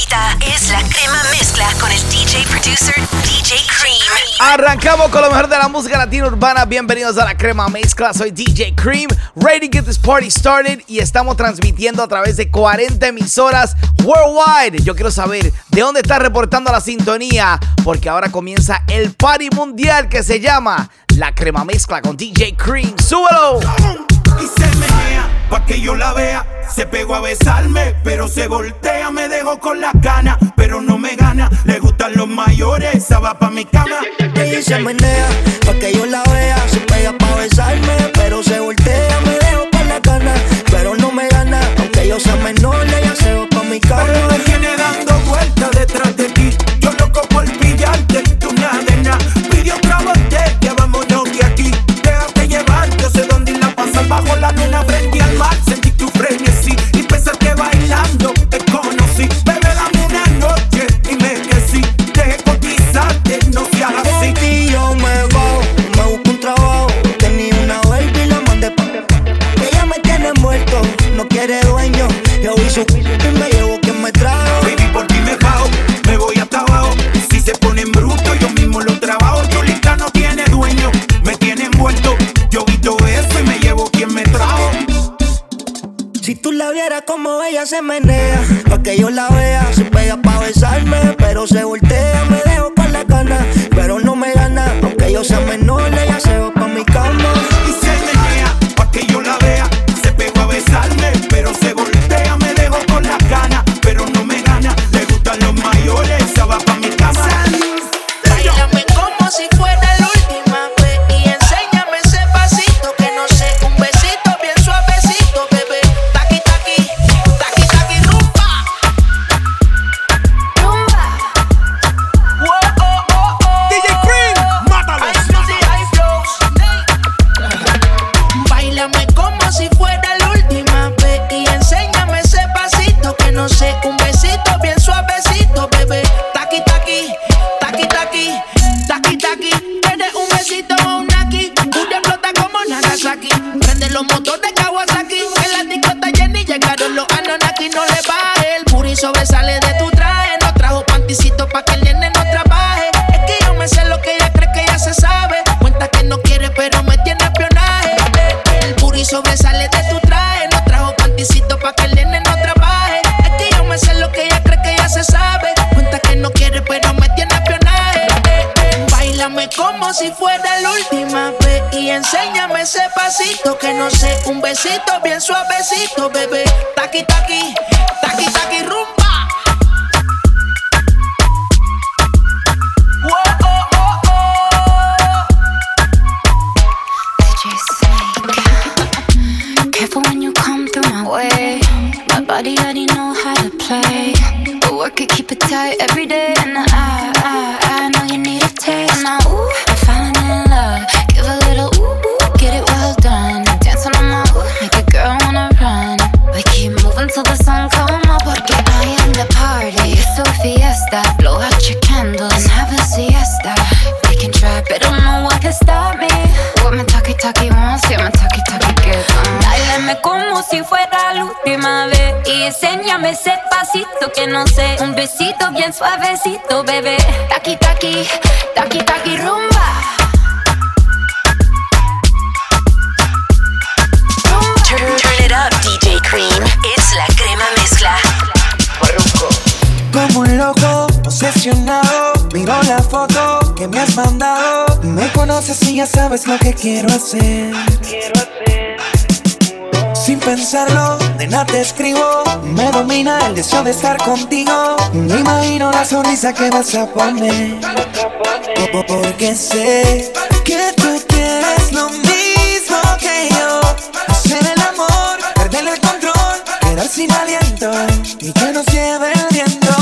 es la crema mezcla con el DJ producer DJ Cream. Arrancamos con lo mejor de la música latina urbana. Bienvenidos a la crema mezcla. Soy DJ Cream, ready to get this party started y estamos transmitiendo a través de 40 emisoras worldwide. Yo quiero saber de dónde está reportando la sintonía porque ahora comienza el party mundial que se llama la crema mezcla con DJ Cream. ¡Súbelo! Y se menea pa' que yo la vea. Se pegó a besarme, pero se voltea. Me dejó con la gana, pero no me gana. Le gustan los mayores, esa va pa' mi cama. Ella se menea pa' que yo la vea. Se pega pa' besarme, pero se voltea. Me dejó con la gana, pero no me gana. Aunque yo sea menor, como ella se menea, pa' que yo la vea, se pega pa' besarme, pero se voltea, me dejo con la gana, pero no me gana, aunque yo sea menor, ella se enséñame ese pasito que no sé, un besito bien suavecito, bebé. Taqui taqui, taqui taqui rumba. Whoa, oh, oh, oh. DJ Snake. Careful when you come through my way. My body already know how to play. But work it, keep it tight every day. And I enséñame ese pasito que no sé Un besito bien suavecito, bebé Taki, taki, taki, taki, rumba Turn, turn it up, DJ Cream. It's la crema mezcla. Como un loco, obsesionado, miro la foto que me has mandado. Me conoces y ya sabes lo que quiero hacer. Sin pensarlo, de nada te escribo. Me domina el deseo de estar contigo. Me imagino la sonrisa que vas a poner. Po- po- Porque sé que tú quieres lo mismo que yo. Hacer el amor, perder el control, quedar sin aliento y que nos lleve el viento.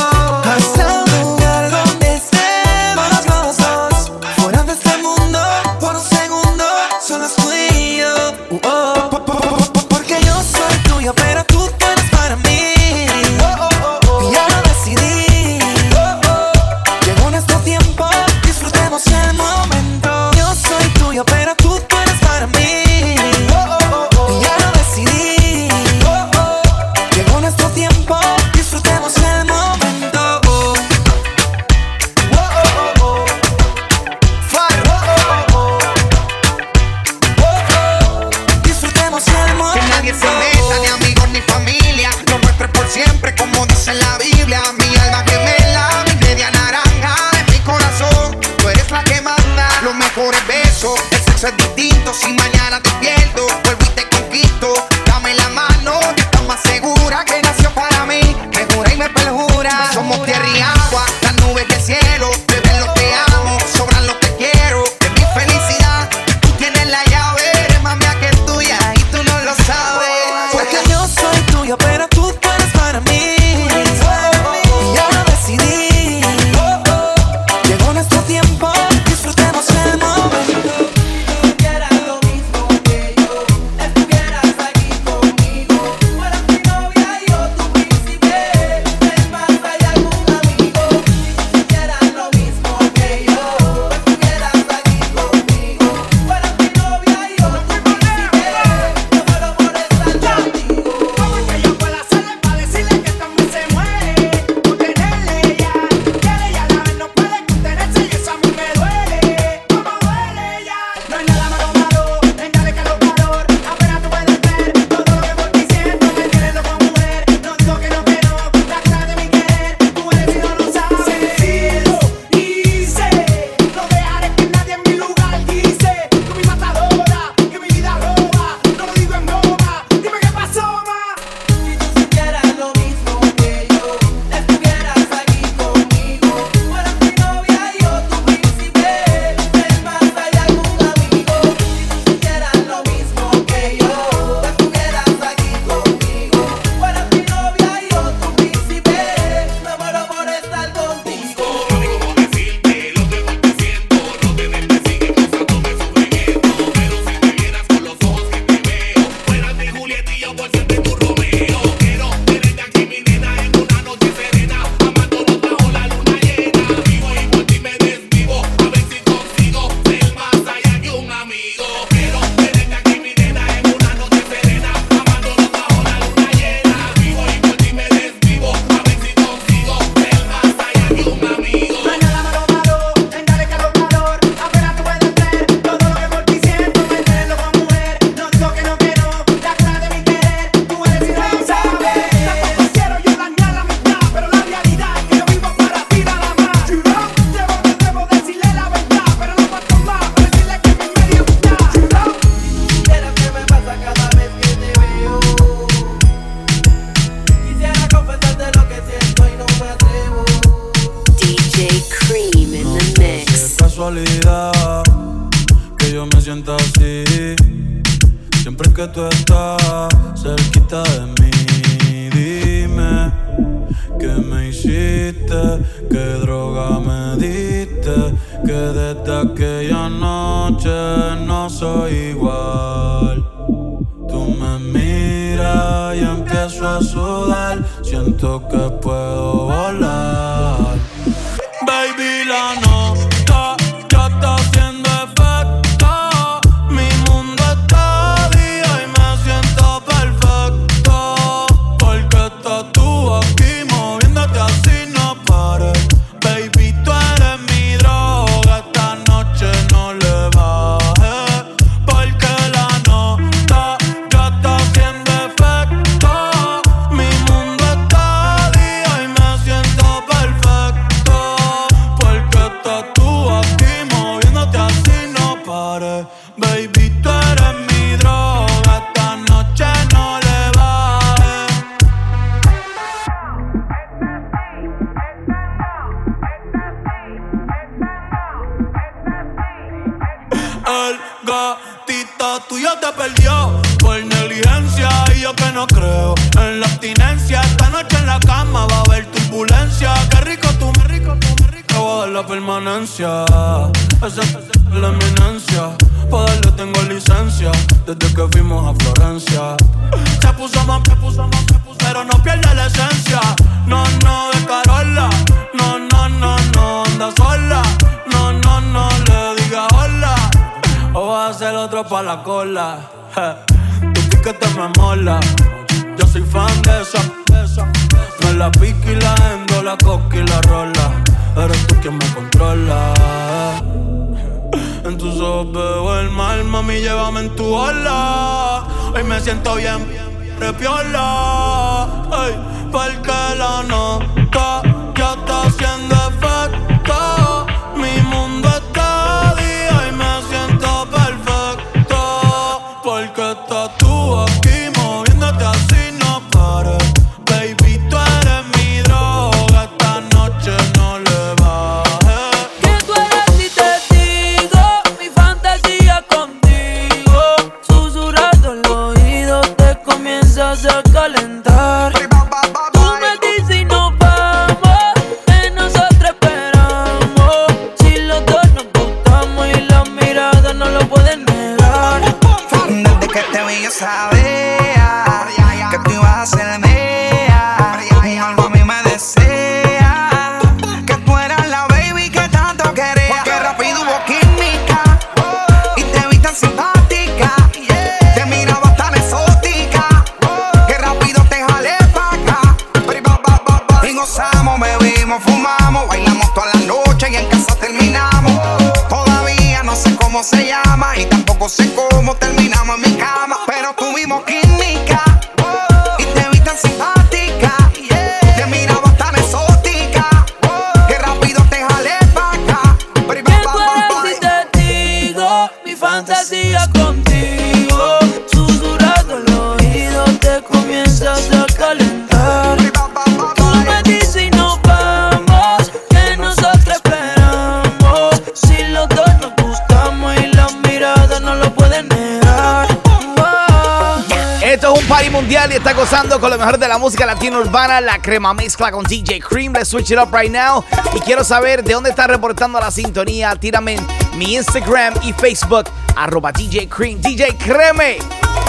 Party Mundial y está gozando con lo mejor de la música latina urbana, la crema mezcla con DJ Cream. Let's switch it up right now. Y quiero saber de dónde está reportando la sintonía. Tírame en mi Instagram y Facebook, arroba DJ Cream, DJ Creme.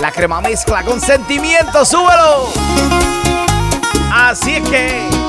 La crema mezcla con sentimiento, súbelo. Así es que.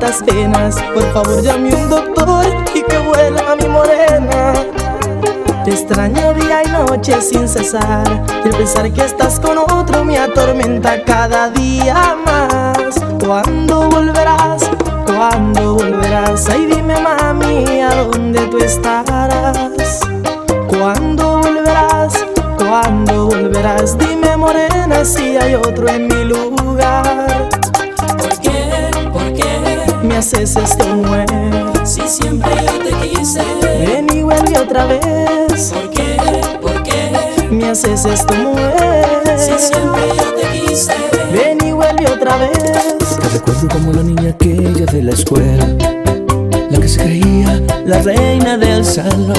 tantas penas. Por favor, llame un doctor y que vuela mi morena. Te extraño día y noche sin cesar. El pensar que estás con otro me atormenta cada día más. ¿Cuándo volverás? ¿Cuándo volverás? Ay, dime, mami, ¿a dónde tú estarás? ¿Cuándo volverás? ¿Cuándo volverás? Dime, morena, si hay otro en mi luz. mereces esto mujer Si siempre yo te quise. Ven y vuelve otra vez. ¿Por qué? ¿Por qué? Me haces esto mujer Si siempre yo te quise. Ven y vuelve otra vez. Te recuerdo como la niña aquella de la escuela La que se creía la reina del salón.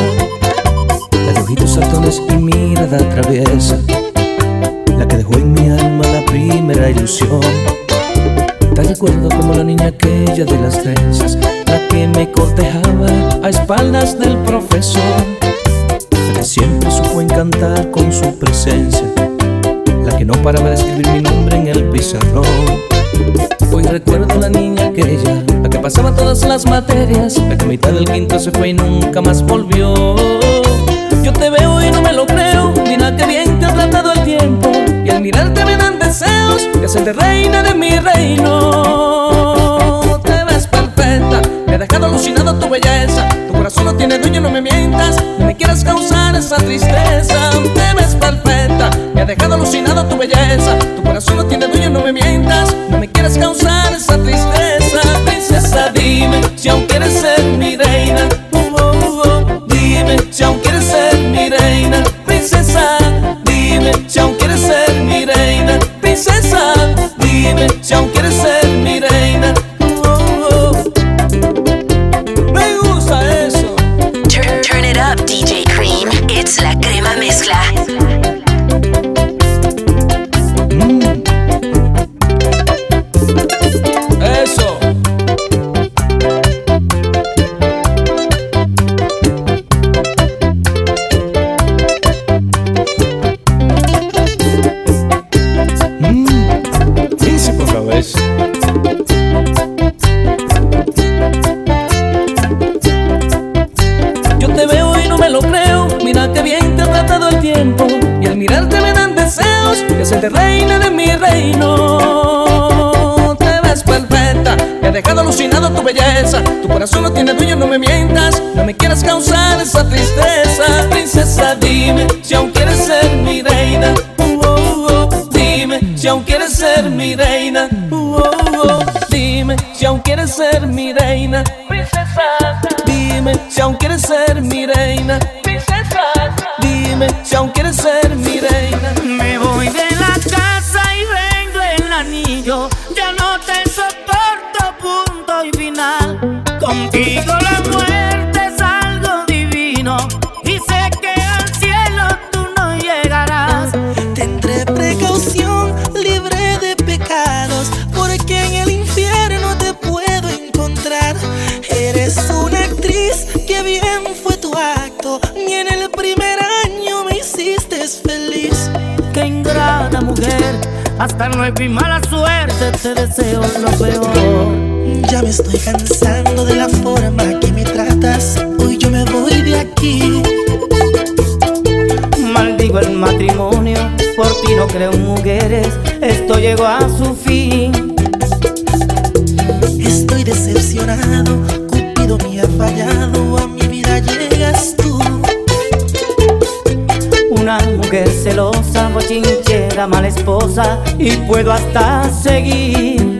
La de ojitos saltones y mirada traviesa La que dejó en mi alma la primera ilusión. Recuerdo como la niña aquella de las trenzas, la que me cortejaba a espaldas del profesor, que siempre supo encantar con su presencia, la que no paraba de escribir mi nombre en el pizarrón. Hoy recuerdo la niña aquella, la que pasaba todas las materias, la que a mitad del quinto se fue y nunca más volvió. Yo te veo y no me lo creo, mira que bien te ha tratado el tiempo, y al mirarte me dan deseos de hacerte reina de mi reino. Te ves perfecta, me ha dejado alucinado tu belleza, tu corazón no tiene dueño, no me mientas, no me quieras causar esa tristeza. Te ves perfecta, me ha dejado alucinado tu belleza, hacerte reina de mi reino. Te ves perfecta, me ha dejado alucinado tu belleza. Tu corazón no tiene dueño, no me mientas. No me quieras causar esa tristeza. Princesa, dime si aún quieres ser mi reina. Uh, oh, oh. Dime si aún quieres ser mi reina. Uh, oh, oh. Dime si aún quieres ser mi reina. Princesa, dime si aún quieres ser mi reina. Princesa, dime si aún quieres ser mi reina. Mujer. Hasta nueva y mala suerte te deseo lo peor. Ya me estoy cansando no creo en mujeres, esto llegó a su fin. Estoy decepcionado, Cupido me ha fallado, a mi vida llegas tú. Una mujer celosa, bochinchera, mala esposa, y puedo hasta seguir.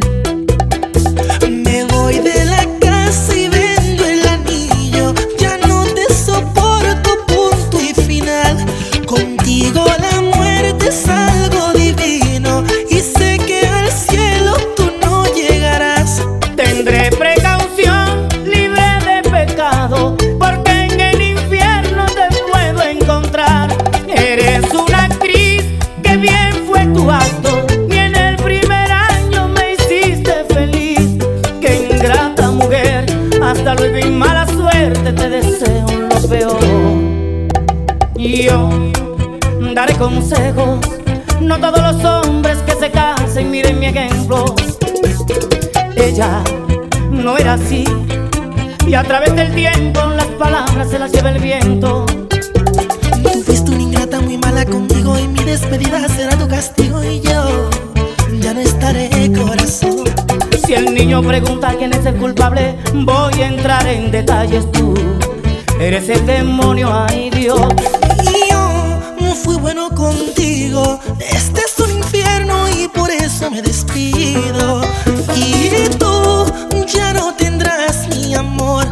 Ella no era así. Y a través del tiempo las palabras se las lleva el viento. Tú fuiste una ingrata muy mala conmigo y mi despedida será tu castigo. Y yo ya no estaré, corazón. Si el niño pregunta quién es el culpable, voy a entrar en detalles tú. Eres el demonio, ay Dios. Y tú ya no tendrás mi amor.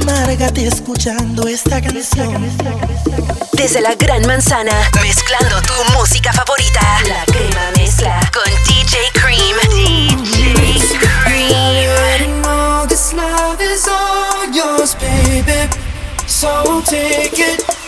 Amárgate escuchando esta canción. desde la Gran Manzana, mezclando tu música favorita. La crema mezcla con DJ Cream. DJ Cream. know this love is all yours, baby. So take it.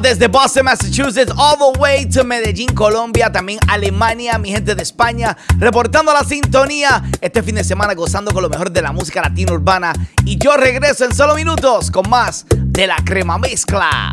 Desde Boston, Massachusetts, all the way to Medellín, Colombia, también Alemania, mi gente de España, reportando la sintonía este fin de semana, gozando con lo mejor de la música latina urbana. Y yo regreso en solo minutos con más de la crema mezcla.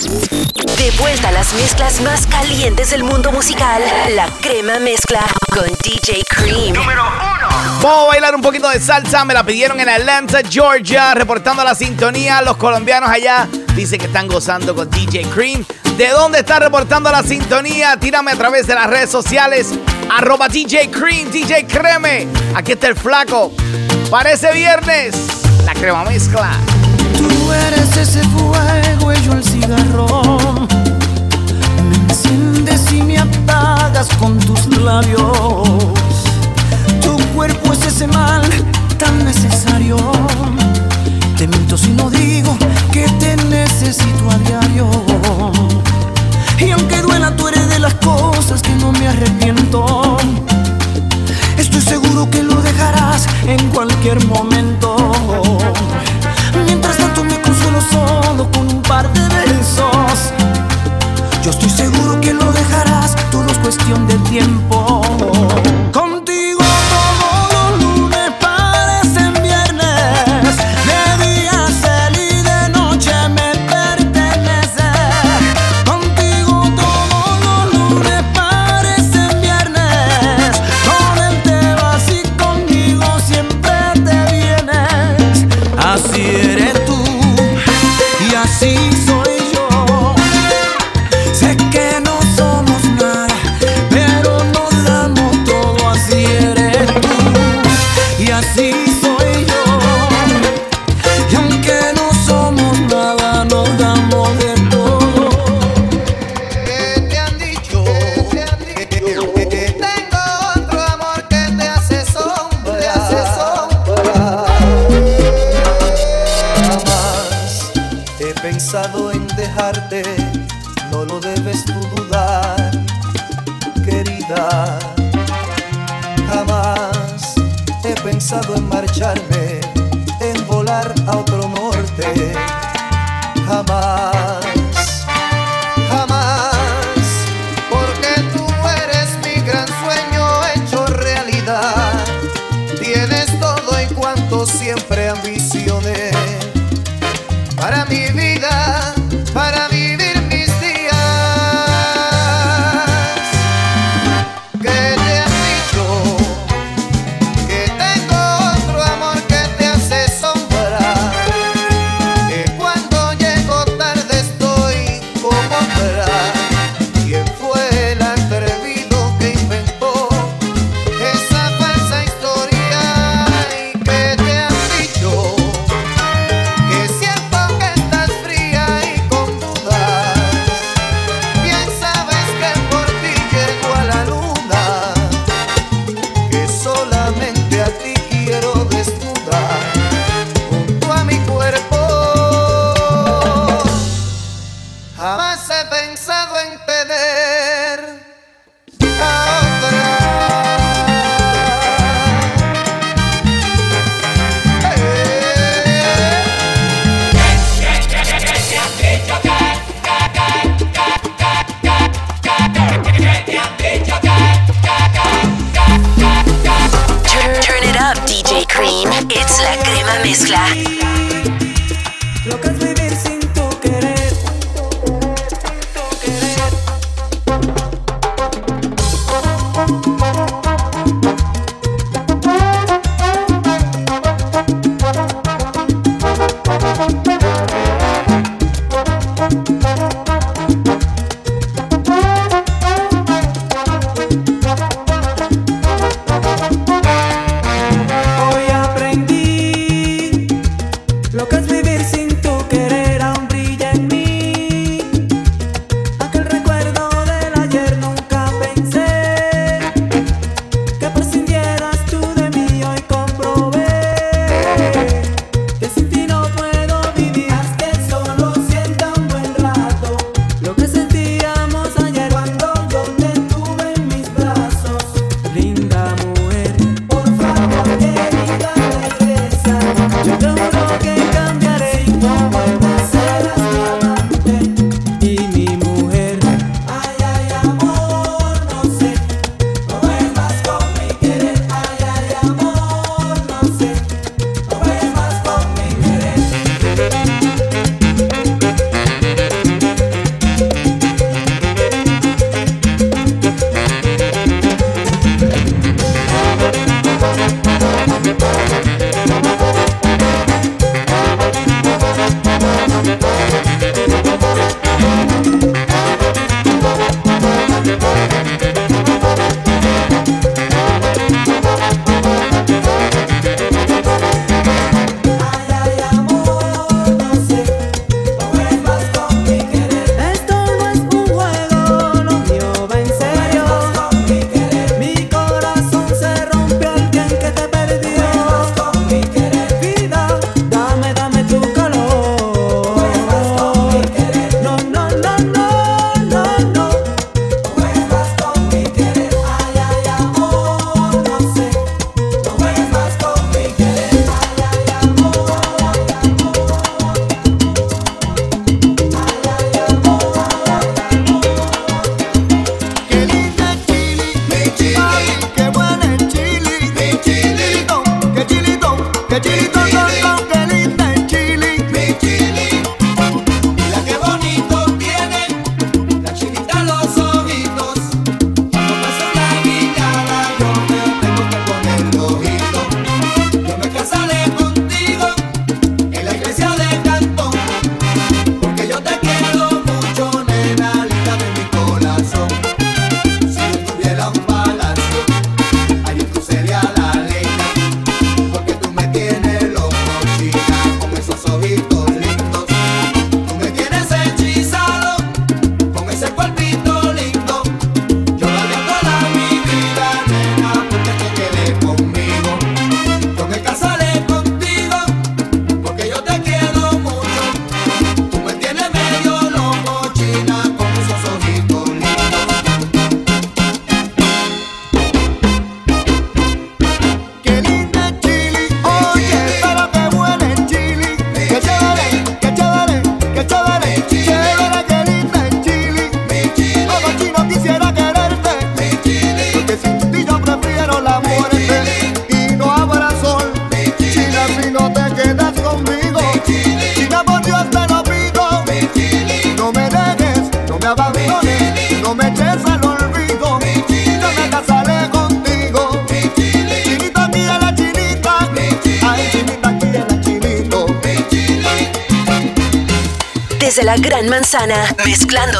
De vuelta a las mezclas más calientes del mundo musical. La crema mezcla con DJ Cream. Número Vamos a bailar un poquito de salsa. Me la pidieron en Atlanta, Georgia. Reportando la sintonía. Los colombianos allá dicen que están gozando con DJ Cream. ¿De dónde está reportando la sintonía? Tírame a través de las redes sociales. Arroba DJ Cream, DJ Creme. Aquí está el flaco. Parece viernes. La crema mezcla. Tú eres ese fuego y yo el cigarro. Me enciendes y me apagas con tus labios. Tu cuerpo es ese mal tan necesario. Te miento si no digo que te necesito a diario. Y aunque duela, tú eres de las cosas que no me arrepiento. Estoy seguro que lo dejarás en cualquier momento. Mientras tanto me consuelo solo con un par de besos. Yo estoy seguro que lo dejarás, todo es cuestión de tiempo. Contigo Mezclando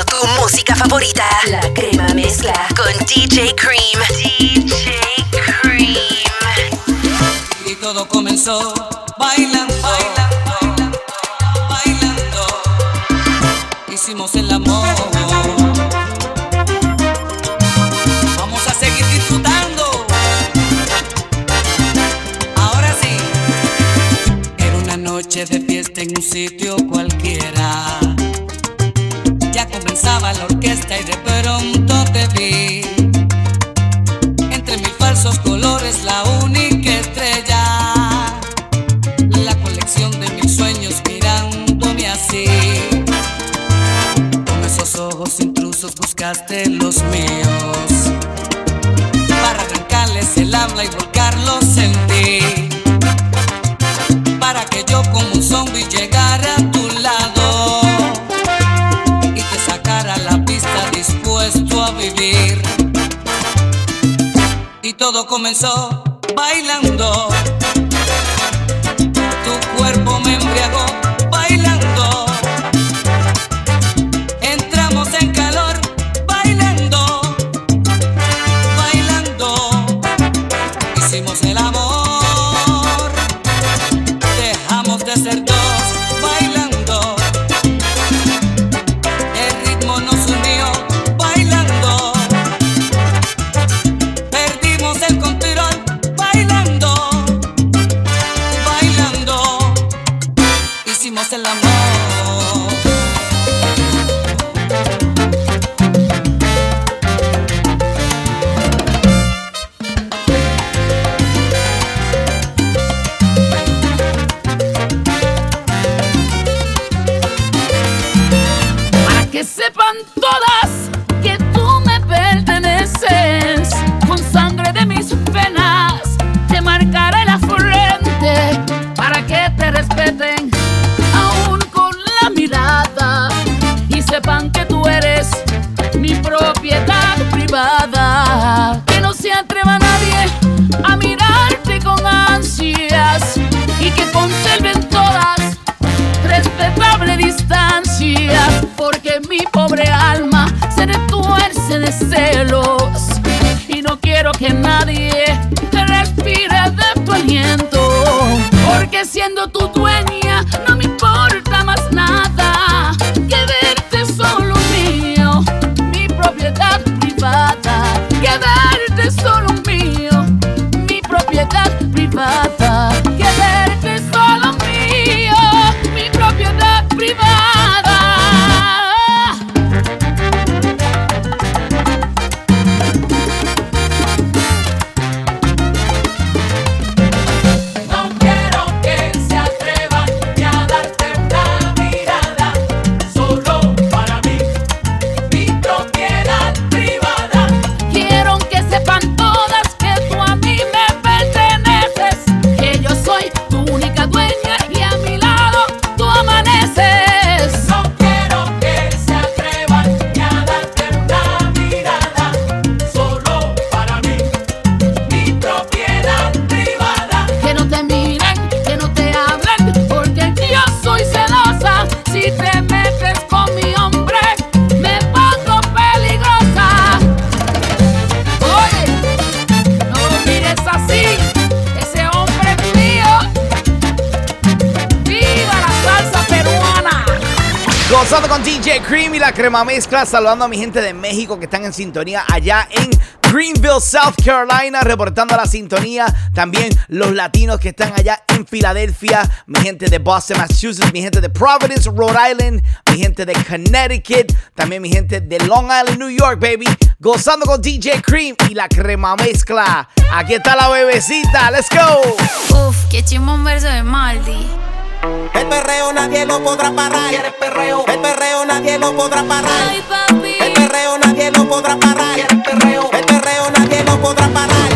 Saludando a mi gente de México que están en sintonía allá en Greenville, South Carolina, reportando la sintonía. También los latinos que están allá en Filadelfia, mi gente de Boston, Massachusetts, mi gente de Providence, Rhode Island, mi gente de Connecticut, también mi gente de Long Island, New York, baby. Gozando con DJ Cream y la crema mezcla. Aquí está la bebecita, let's go. Uf, qué chimón verso de Maldi. El perreo nadie lo podrá parar. El perreo, nadie lo podrá parar. El perreo nadie lo podrá parar. El perreo, el perreo nadie lo podrá parar.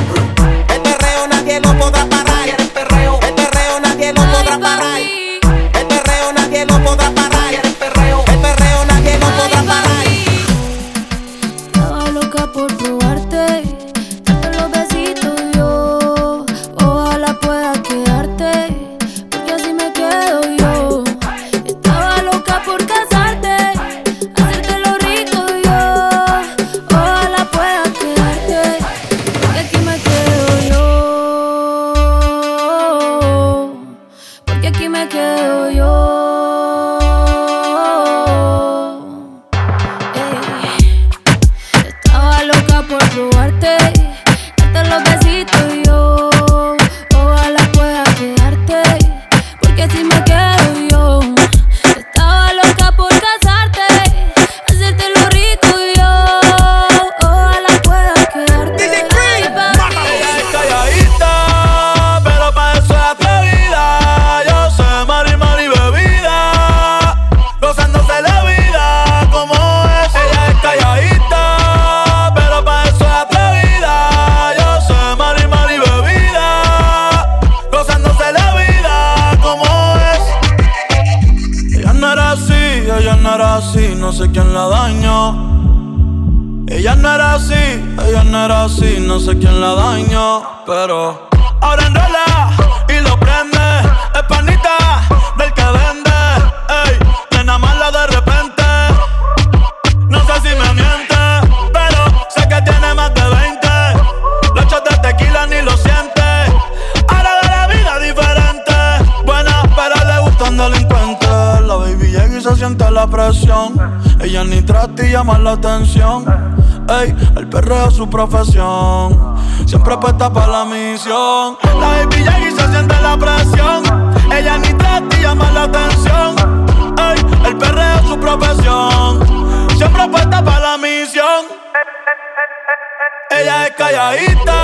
El perreo nadie lo podrá su profesión. Siempre apuesta para la misión. La baby y se siente la presión. Ella ni trata y llama la atención. Ey, el perreo es su profesión. Siempre apuesta para la misión. Ella es calladita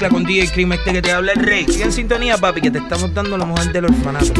mezcla con DJ Cream, este que te habla el rey. Sigue en sintonía, papi, que te estamos dando la mujer del orfanato.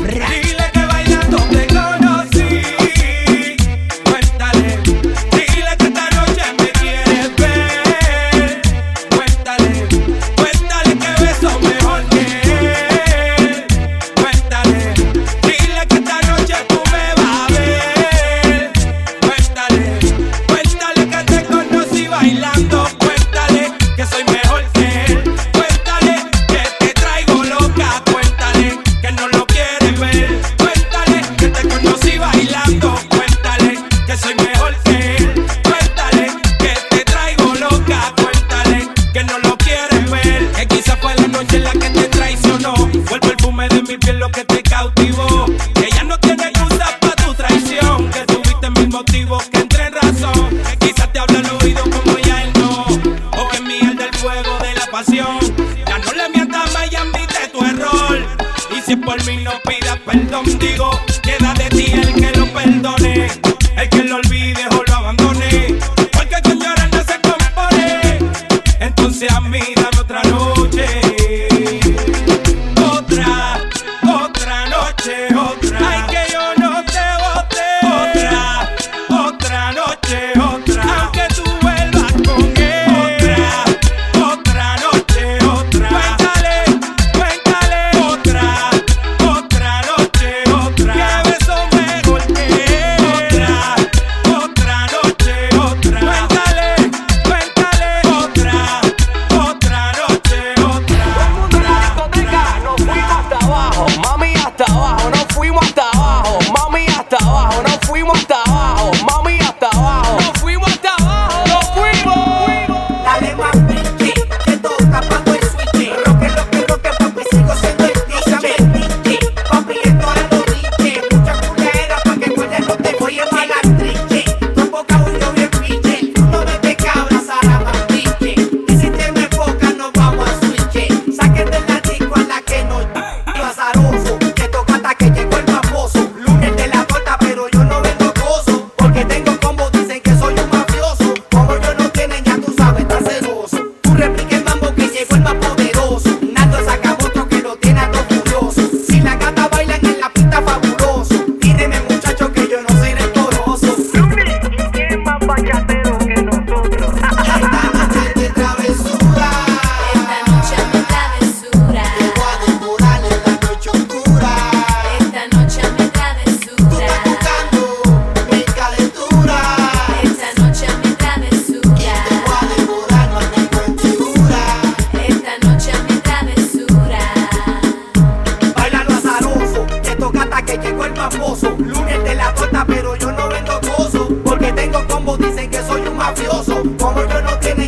como yo no tengo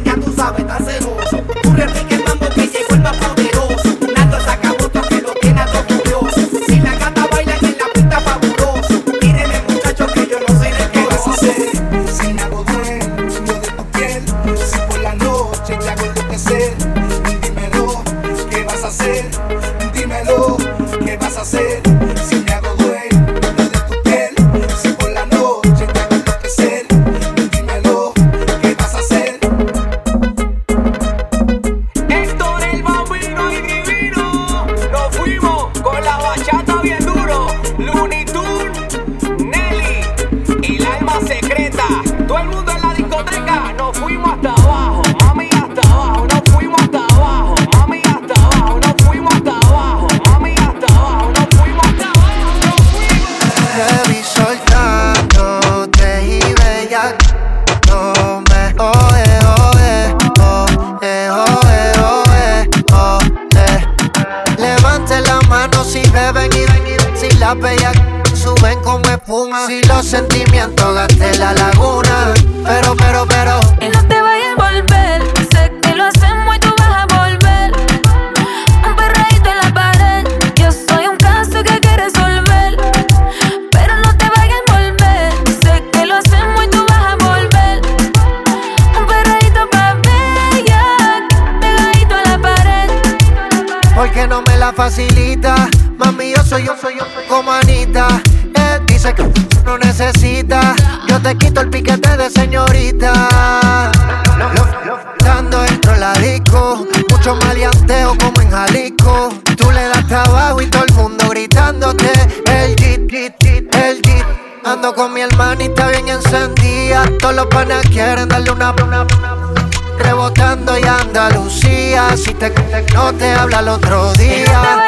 no te habla el otro día.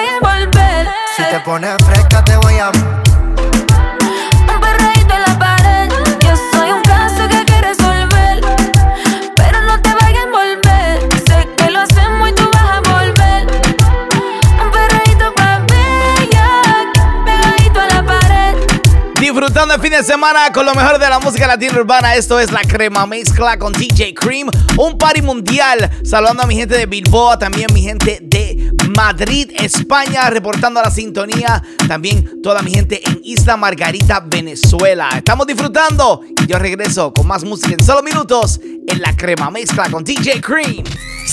Si te pones fresca, te voy a semana con lo mejor de la música latina urbana. Esto es la crema mezcla con DJ Cream. Un party mundial. Saludando a mi gente de Bilboa, también mi gente de Madrid, España, reportando la sintonía. También toda mi gente en Isla Margarita, Venezuela. Estamos disfrutando y yo regreso con más música en solo minutos en la crema mezcla con DJ Cream.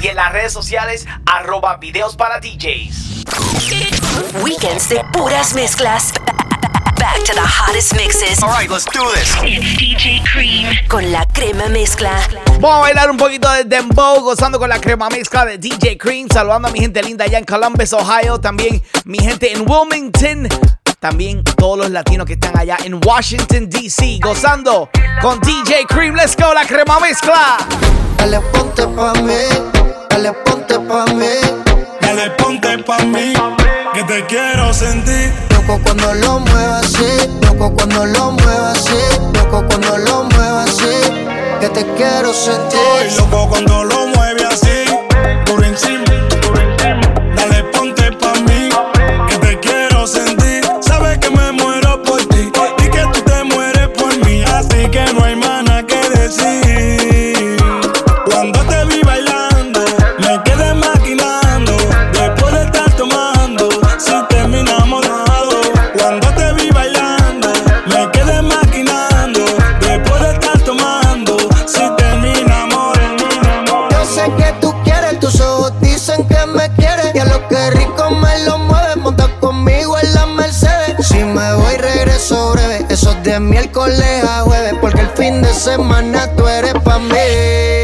y en las redes sociales, arroba videos para DJs. Weekends de puras mezclas. Back to the hottest mixes. Alright, let's do this. It's DJ Cream con la crema mezcla. Vamos a bailar un poquito de dembow, gozando con la crema mezcla de DJ Cream, saludando a mi gente linda allá en Columbus, Ohio, también mi gente en Wilmington, también todos los latinos que están allá en Washington, D.C., gozando con DJ Cream. Let's go, la crema mezcla. Dale ponte pa' mí, dale ponte pa' mí. Dale ponte pa' mí, que te quiero sentir. Loco cuando lo muevas así, loco cuando lo muevas así, loco cuando lo muevas así, que te quiero sentir. Estoy loco cuando lo mueve así, por encima. De miércoles a jueves, porque el fin de semana tú eres pa' mí.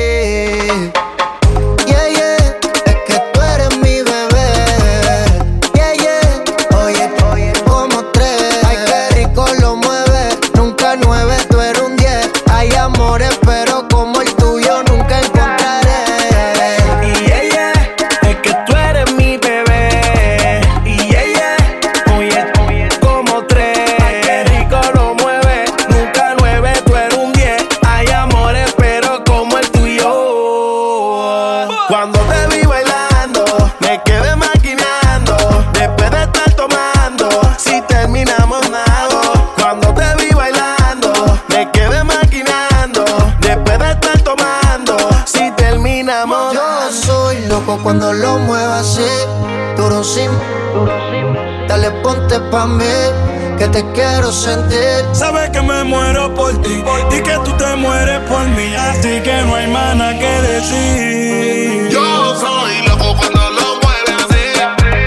te quiero sentir. Sabes que me muero por ti y que tú te mueres por mí. Así que no hay nada que decir. Yo soy loco cuando lo mueves así.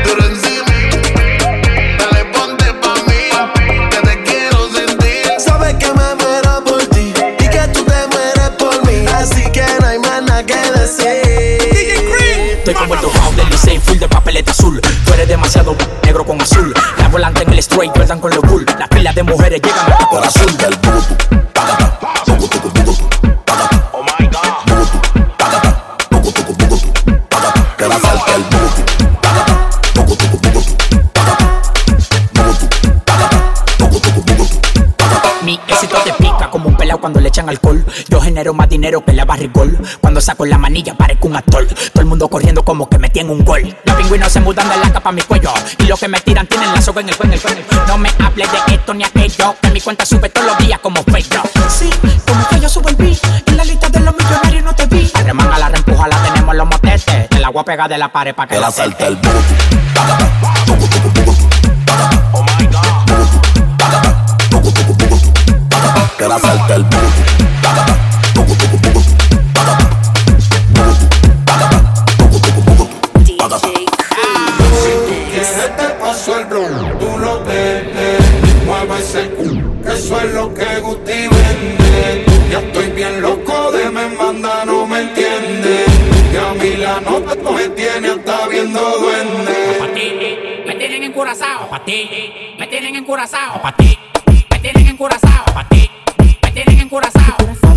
Tú encima. Dale, ponte pa' mí. Que te quiero sentir. Sabes que me muero por ti y que tú te mueres por mí. Así que no hay nada que decir. Estoy como el tocado del Licey, full de papeleta azul. Tú eres demasiado negro con azul straight, Jordan con los cool. Las pilas de mujeres llegan hasta por azul. Que la salta el booty. Mi éxito te pica como un pelao cuando le echan alcohol. Más dinero que la barrigol. Cuando saco la manilla parezco un actor. Todo el mundo corriendo como que me tienen un gol. Los pingüinos se mudan de la capa a mi cuello. Y los que me tiran tienen la soga en el cuello. No me hables de esto ni aquello. Que mi cuenta sube todos los días como fake Sí, como que yo subo el beat. En la lista de los millonarios no te vi. La remanga, la reempuja, la tenemos en los motetes. El agua pega de la pared para que, la salta el Que la salta el booty. Pa' ti. Me tienen encurazao, pa' ti. Me tienen encurazao, pa' ti. Me tienen encurazao. Me tienen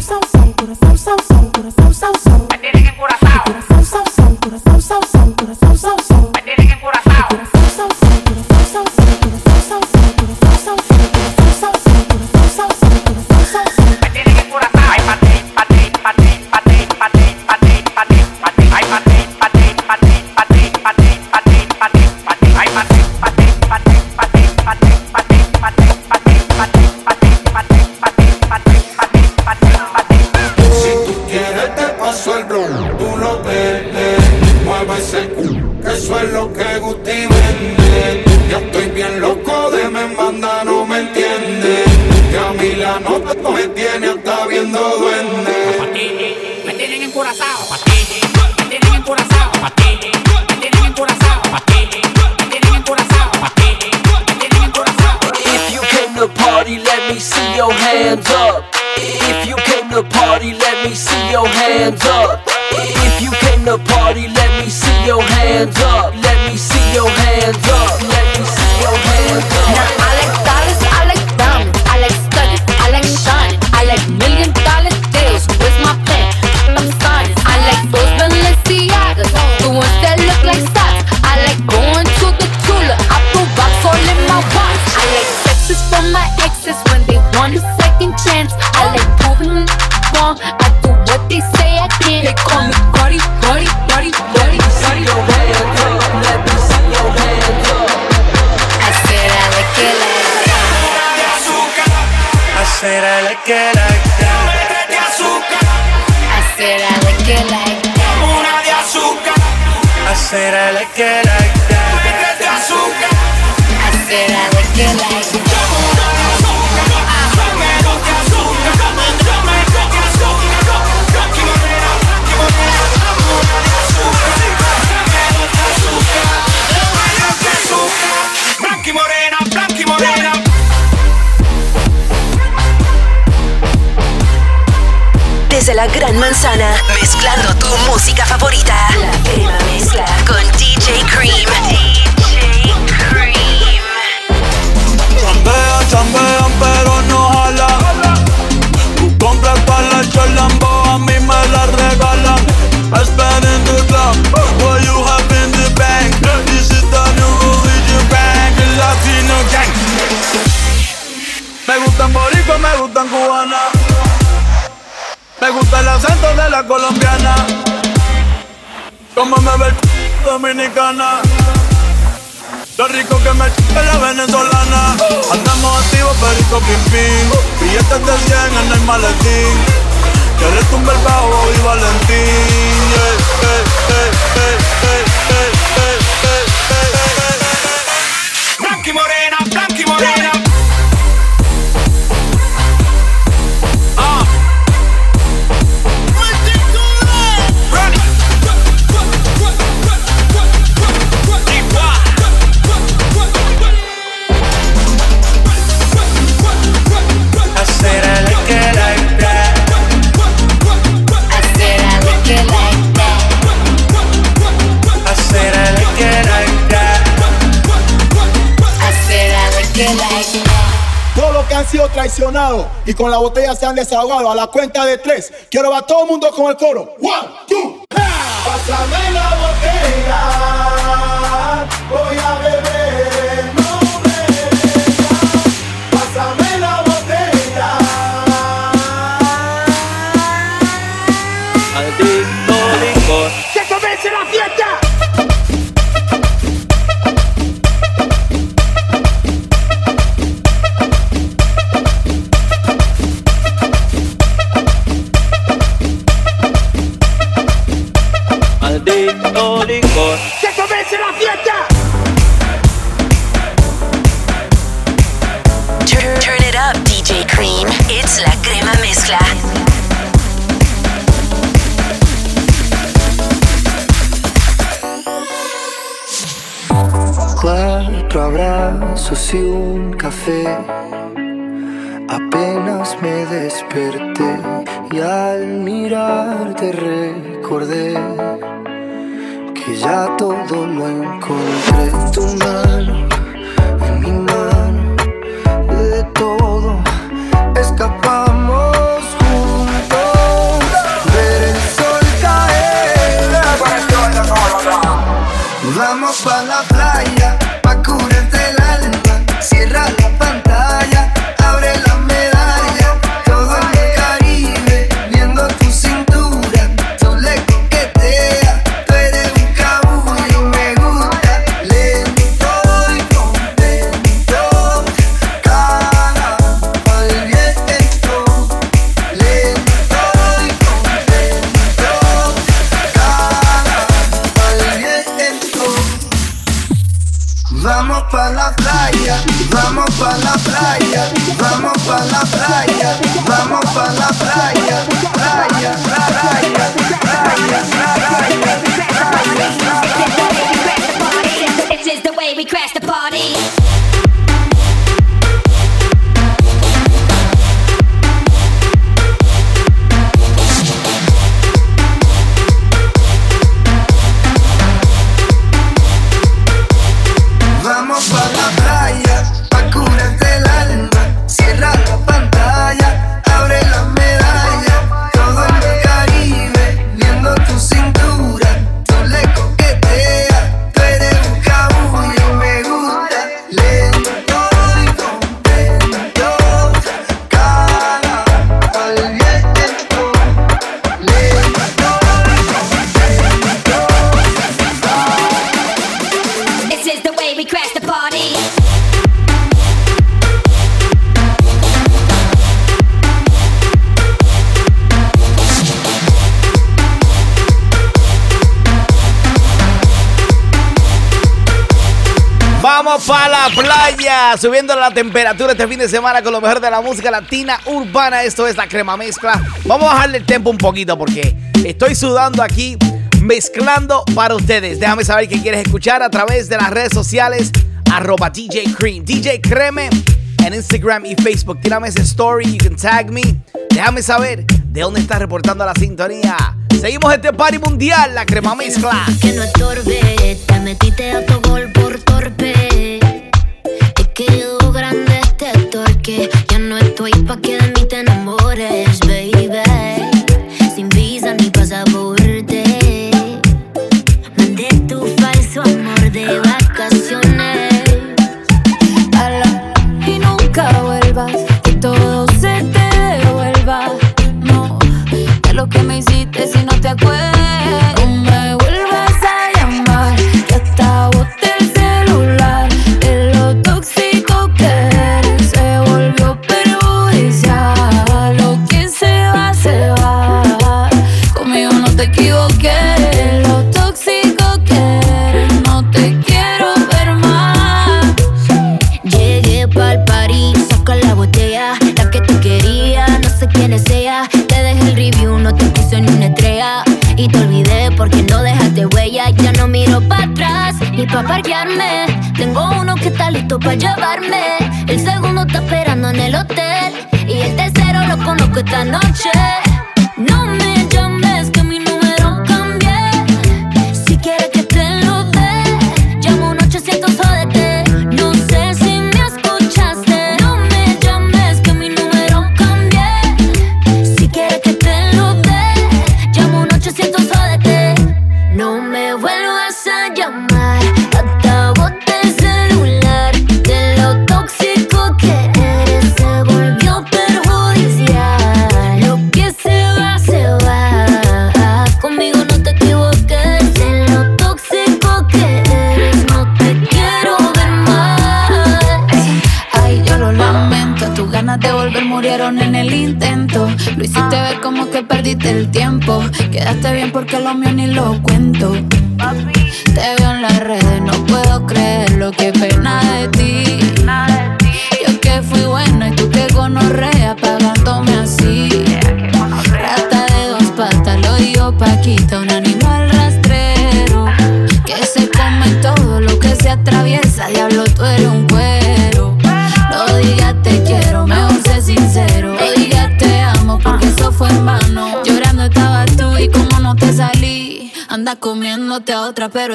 They call me Cardi, Cardi, Cardi, Cardi, Cardi. Your hands up. Let me see your hands up. I said I like it like. Una de azúcar. I said I like it like. Gran Manzana, mezclando tu música favorita. La crema mezcla con DJ Cream. DJ Cream. Chambean, chambean, pero no jala. Tú compras para la Lambo, a mí me la regalan. In the club, acento de la colombiana. Como me ve el dominicana. Lo rico que me chupa la venezolana. Andamos activos, perico pim pim. Billetes de 100 en el maletín. Que le tumbe el bajo y Valentín. Yeah, eh, eh, sido traicionados y con la botella se han desahogado a la cuenta de tres. Quiero ver a todo el mundo con el coro. One, two, Pásame la botella. Voy a Cuatro abrazos y un café. Apenas me desperté y al mirarte recordé que ya todo lo encontré en tu mano, en mi mano, de todo escapamos Subiendo la temperatura este fin de semana con lo mejor de la música latina urbana. Esto es la crema mezcla. Vamos a bajarle el tiempo un poquito porque estoy sudando aquí mezclando para ustedes. Déjame saber qué quieres escuchar a través de las redes sociales. Arroba DJ Cream. DJ Creme en Instagram y Facebook. Tírame ese story, you can tag me. Déjame saber de dónde estás reportando la sintonía. Seguimos este party mundial, la crema mezcla. Que no estorbe, te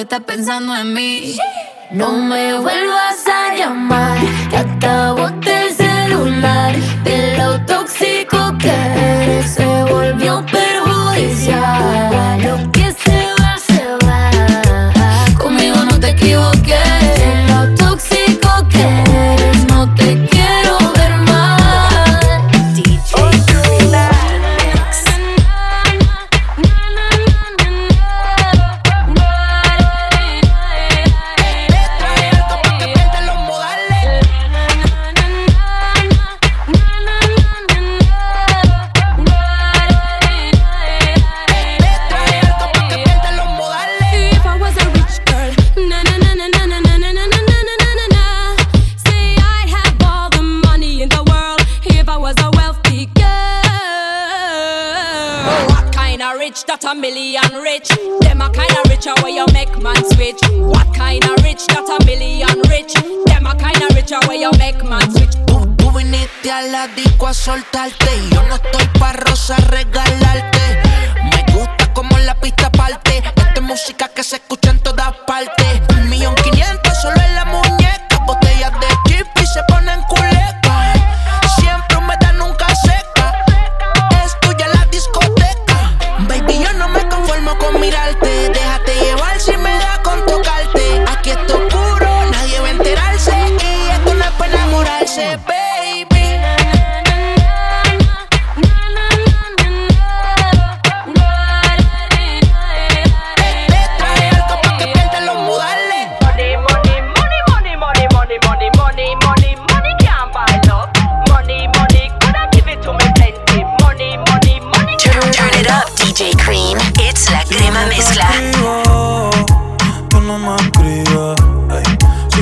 está pensando en mí. that a million rich. Them a kind of richer where you make man switch. What kind of rich that a million rich? Them a kind of richer where you make man switch. Tú, tú viniste a la disco a soltarte yo no estoy pa' rosa regalarte. Me gusta como la pista parte. Esta es música que se escucha en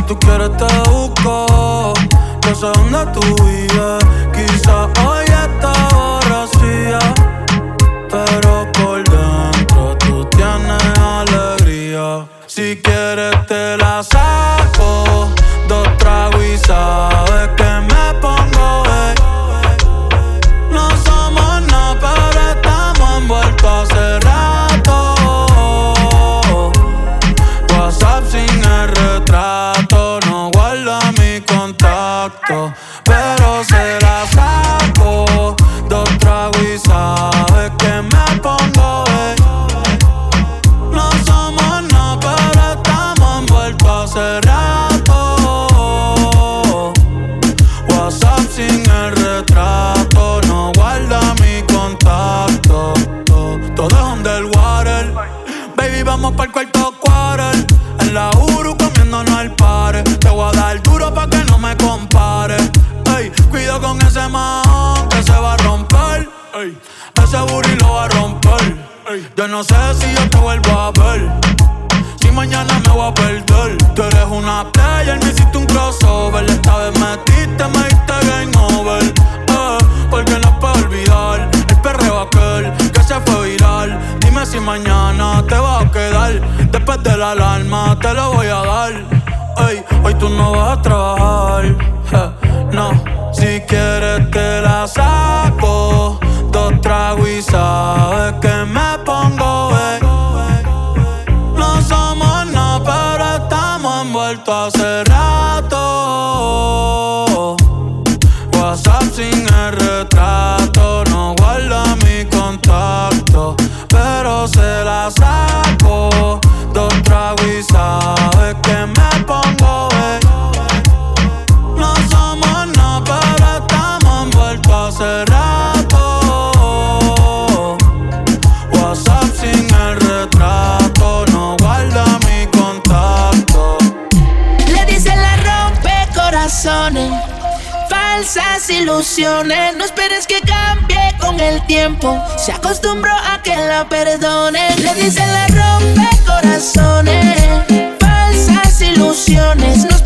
tú quieres te busco. Yo sé dónde tú vives vuelto a cerrar. no esperes que cambie con el tiempo. Se acostumbró a que la perdone. le dicen la rompe corazones, falsas ilusiones.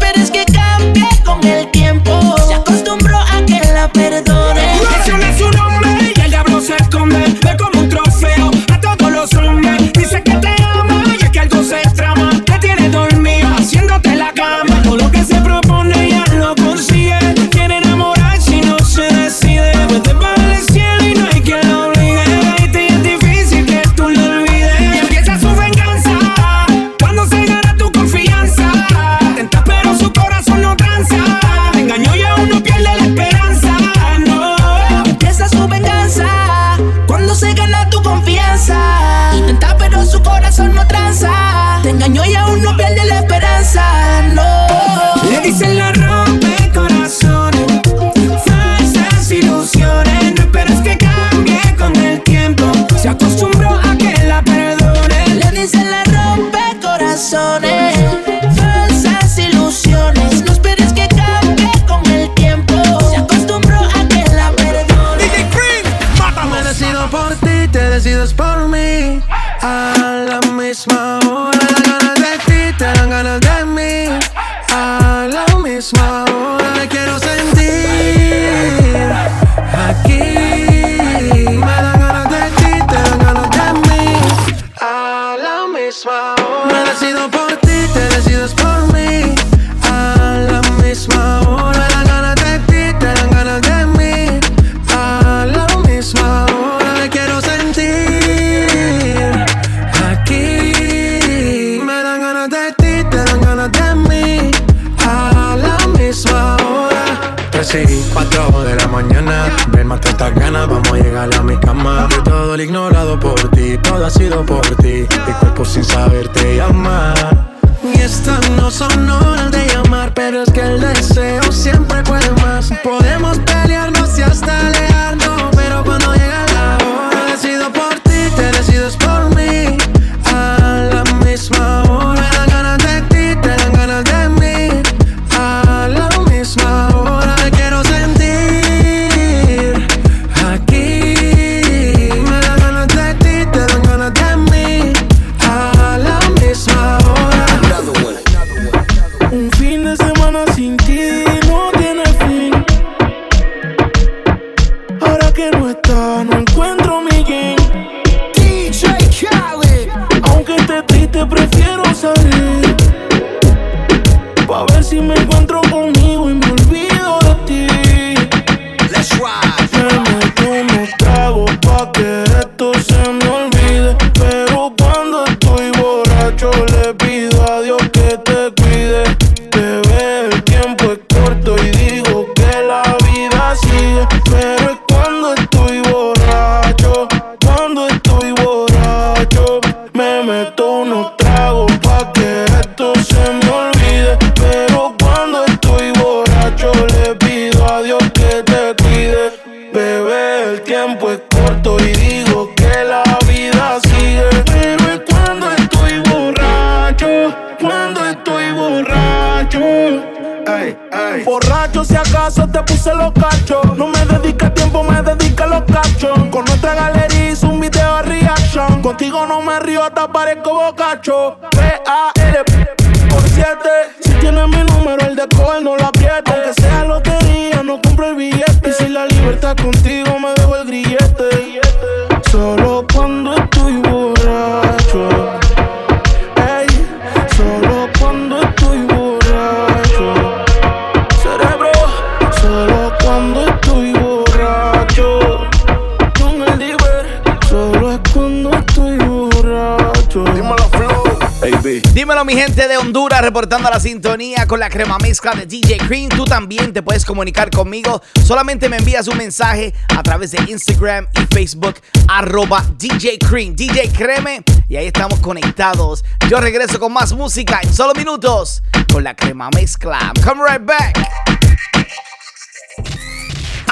Reportando la sintonía con la crema mezcla de DJ Cream. Tú también te puedes comunicar conmigo. Solamente me envías un mensaje a través de Instagram y Facebook arroba DJ Cream. DJ Creme y ahí estamos conectados. Yo regreso con más música en solo minutos con la crema mezcla. Coming right back.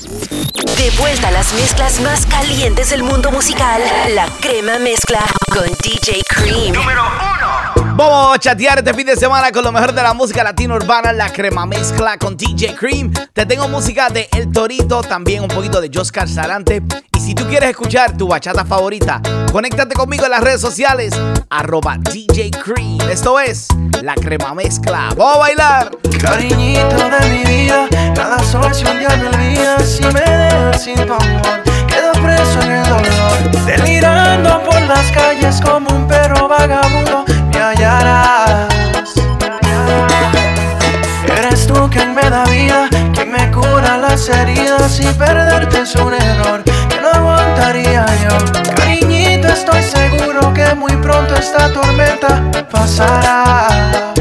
De vuelta a las mezclas más calientes del mundo musical, la crema mezcla con DJ Cream. Número Vamos a chatear este fin de semana con lo mejor de la música latino urbana, la crema mezcla con DJ Cream. Te tengo música de El Torito, también un poquito de Joscar Sarante. Y si tú quieres escuchar tu bachata favorita, conéctate conmigo en las redes sociales, arroba DJ Cream. Esto es la crema mezcla. ¡Vamos a bailar! Cariñito de mi vida, cada sol si un día me olvidas Si me dejas sin tu amor, quedo preso en el dolor Delirando por las calles como un perro vagabundo Me hallarás Eres tú quien me da vida, quien me cura las heridas Y perderte es un error que no aguantaría yo Cariñito, estoy seguro que muy pronto esta tormenta pasará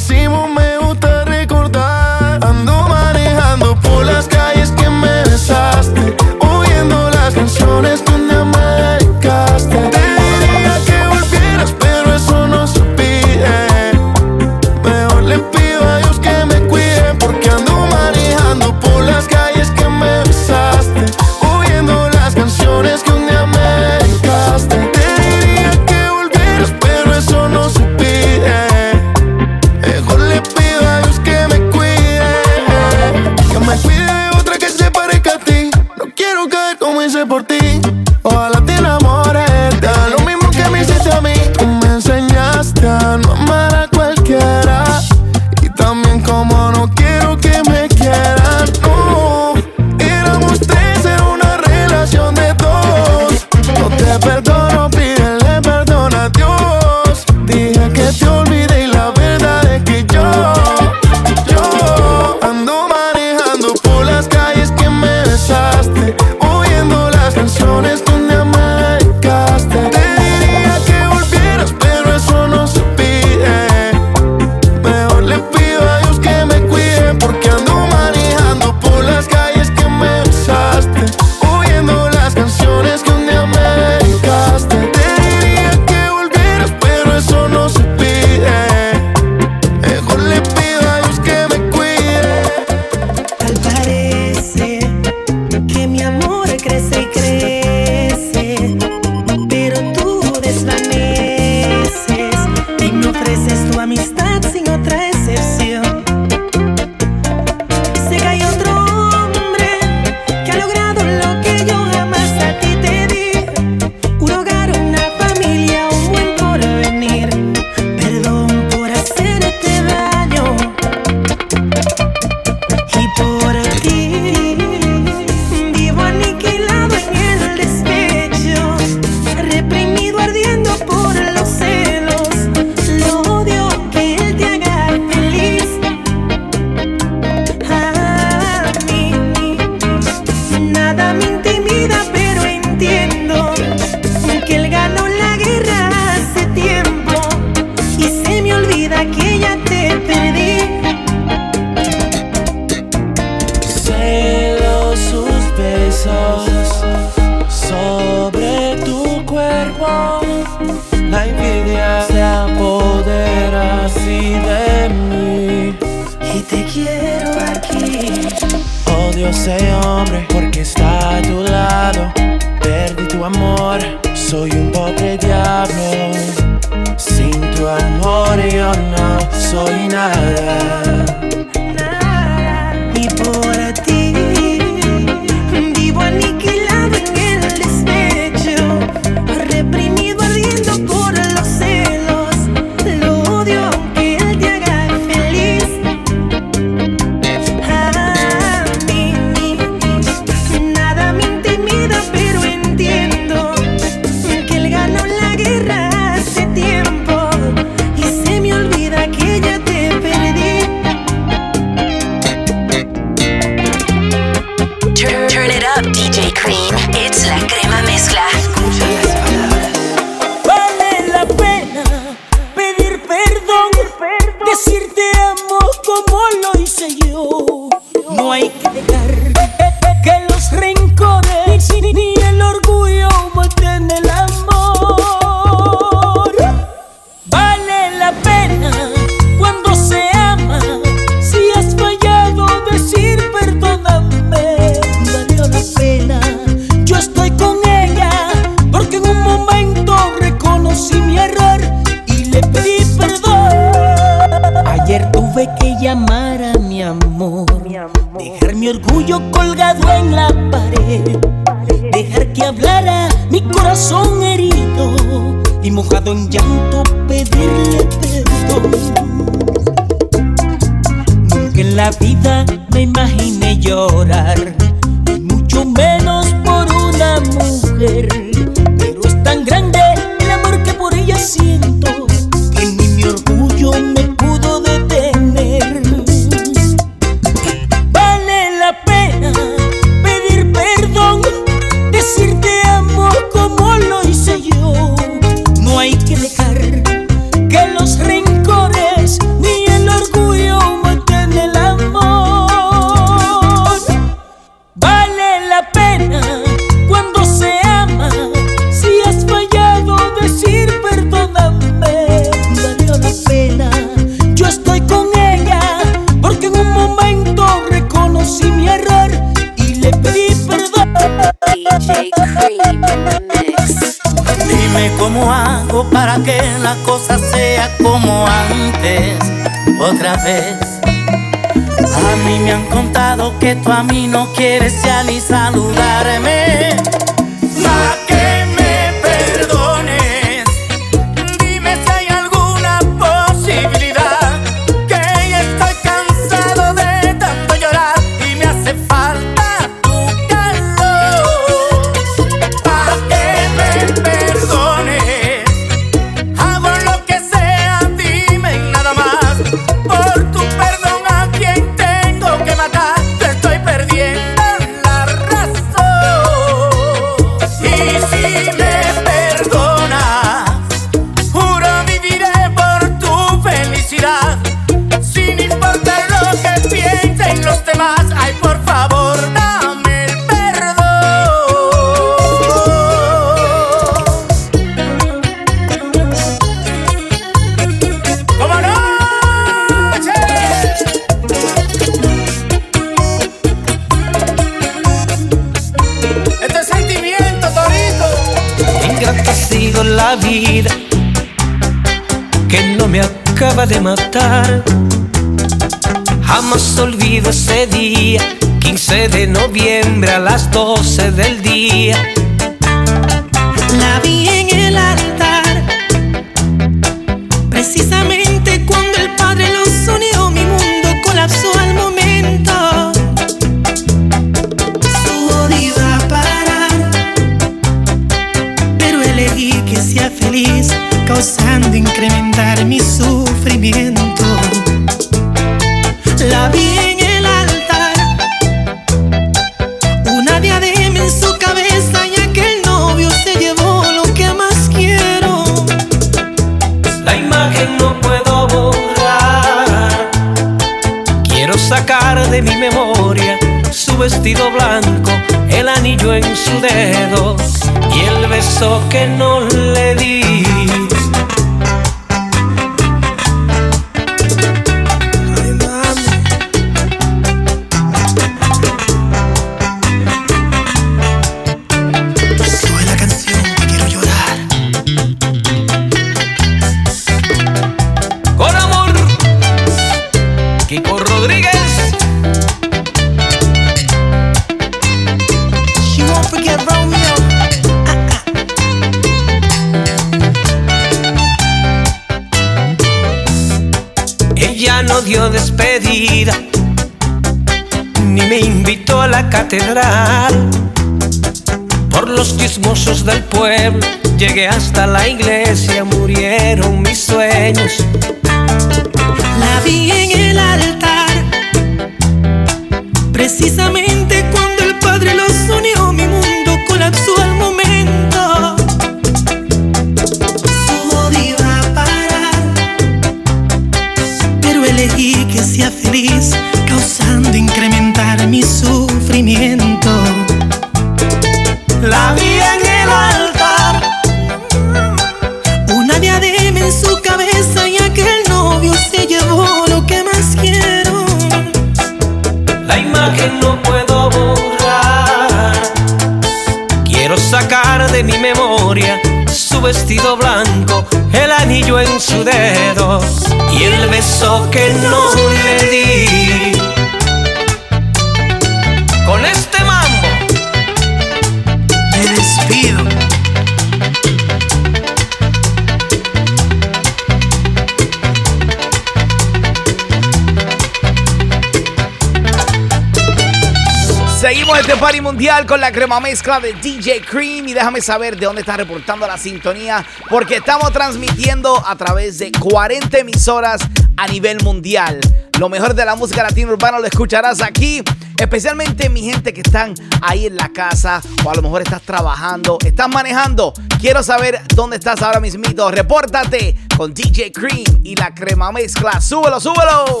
con la crema mezcla de DJ Cream. Y déjame saber de dónde estás reportando la sintonía, porque estamos transmitiendo a través de 40 emisoras a nivel mundial. Lo mejor de la música latina urbana lo escucharás aquí. Especialmente mi gente que están ahí en la casa o a lo mejor estás trabajando, estás manejando. Quiero saber dónde estás ahora mismito. Repórtate con DJ Cream y la crema mezcla. Súbelo, súbelo.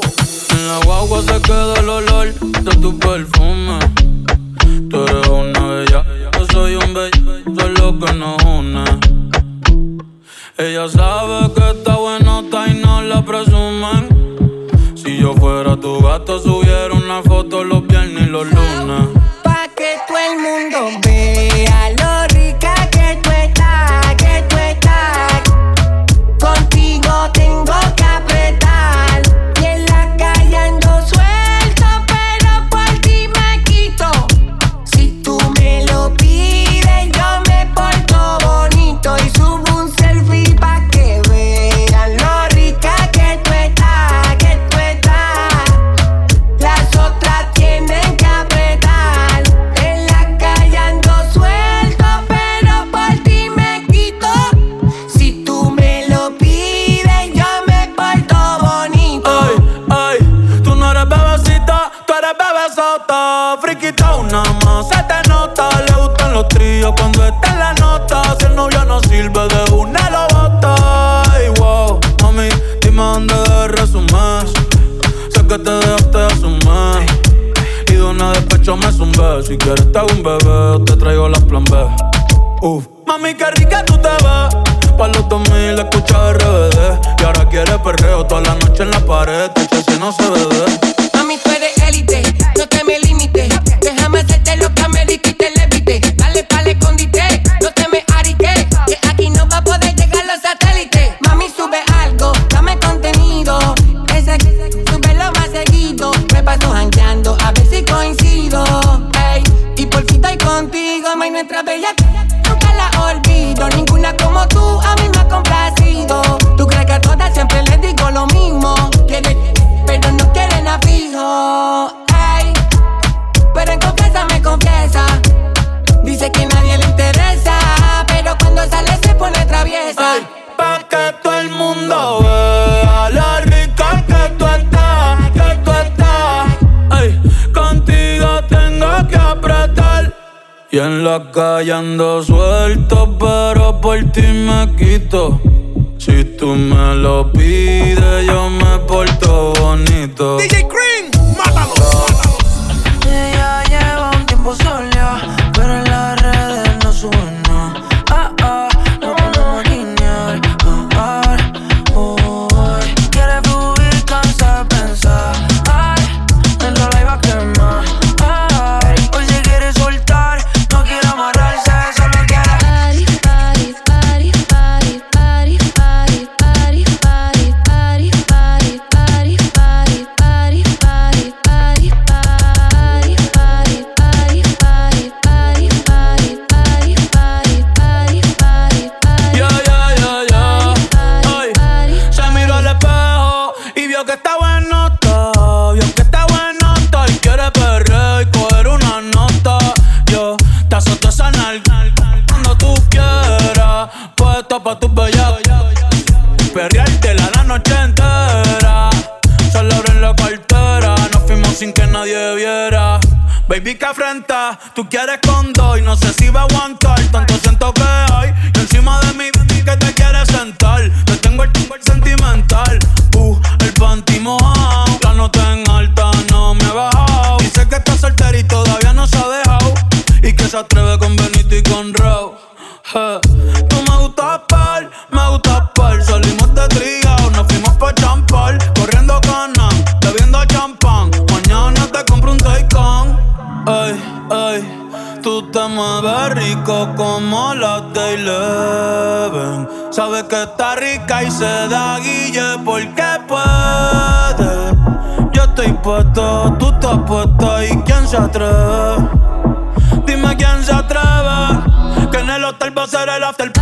En se el olor de tu perfume Tú eres una bella, yo soy un bello, eso es lo que nos une. Ella sabe que está bueno, está y no la presuman. Si yo fuera tu gato, subiera una foto los viernes y los lunes. Pa' que todo el mundo vea lo Si quieres te hago un bebé, te traigo las plan B. Uf. Mami, qué rica tú te vas. Pa' los 2000 escucha RBD. Y ahora quiere perreo toda la noche en la pared. Tú si no se bebe. siempre Y en la calle ando suelto, pero por ti me quito. Si tú me lo pides, yo me porto bonito. Tú quieres con Como la de Eleven. Sabe que está rica y se da guille porque puede. Yo estoy puesto, tú estás puesto y quién se atreve. Dime quién se atreve. Que en el hotel va a ser el after.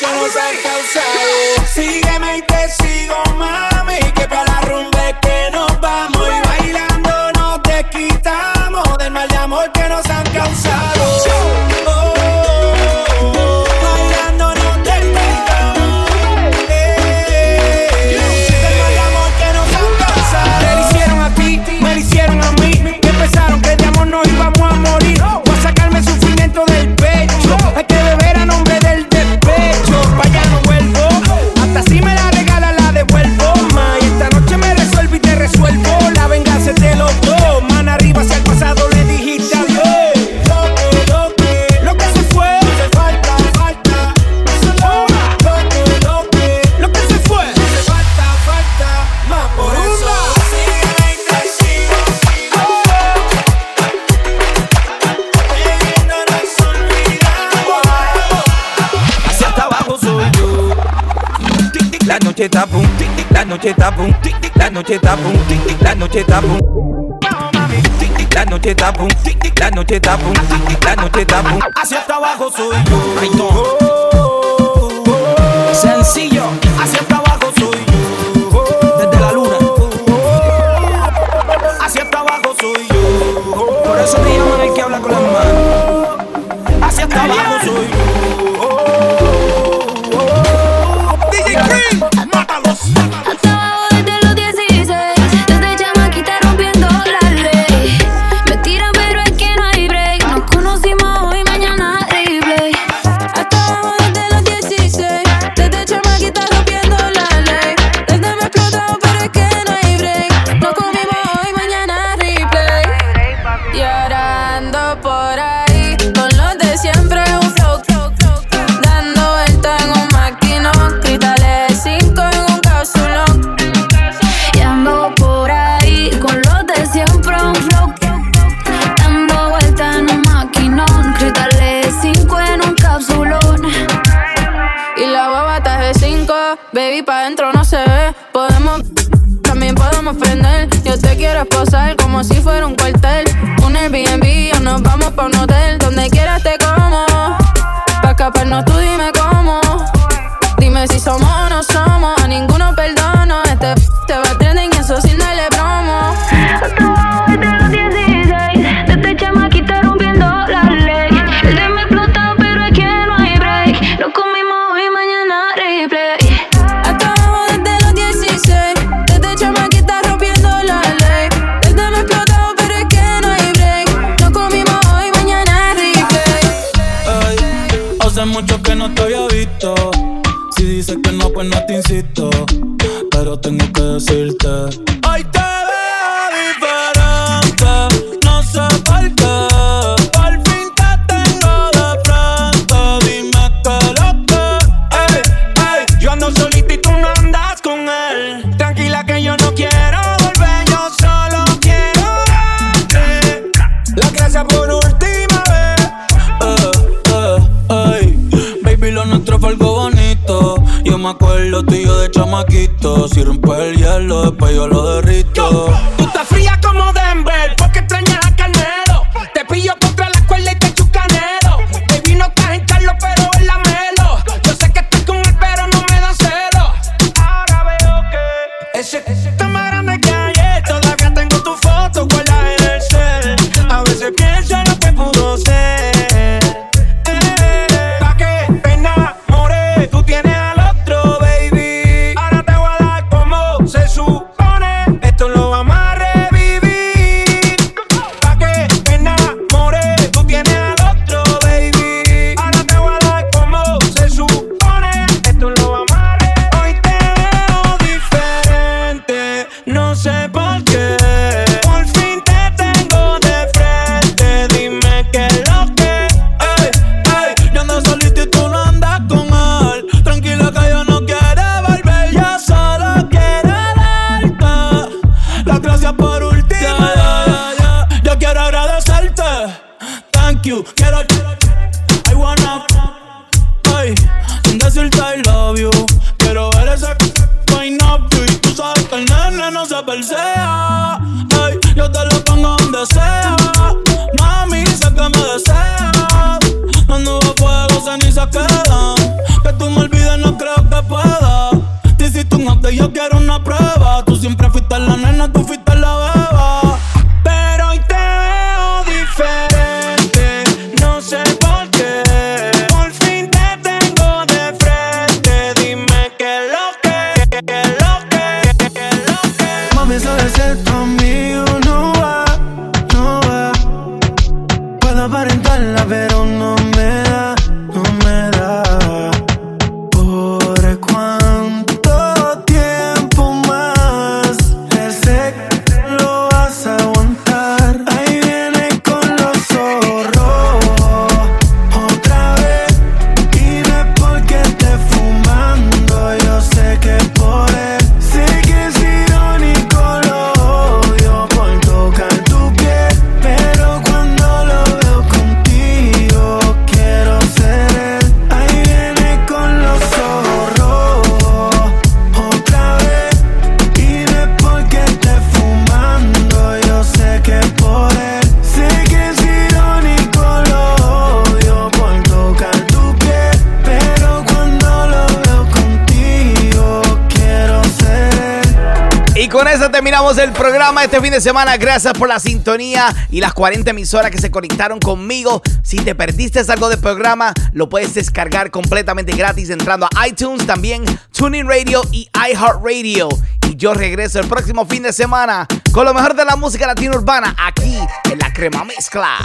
yo no sé causado. Sígueme y te sigo, mami, que para la rumba es que nos vamos. Y bailando nos desquitamos del mal de amor que nos han causado. noche está boom, tic tic, la noche está boom, tic la noche está boom. Tic tic, la noche está boom, la noche está boom, la noche está semana. Gracias por la sintonía y las 40 emisoras que se conectaron conmigo. Si te perdiste algo del programa, lo puedes descargar completamente gratis entrando a iTunes, también Tuning Radio y iHeartRadio. Y yo regreso el próximo fin de semana con lo mejor de la música latina urbana aquí en la Crema Mezcla.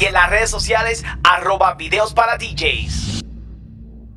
y en las redes sociales arroba videos para DJs.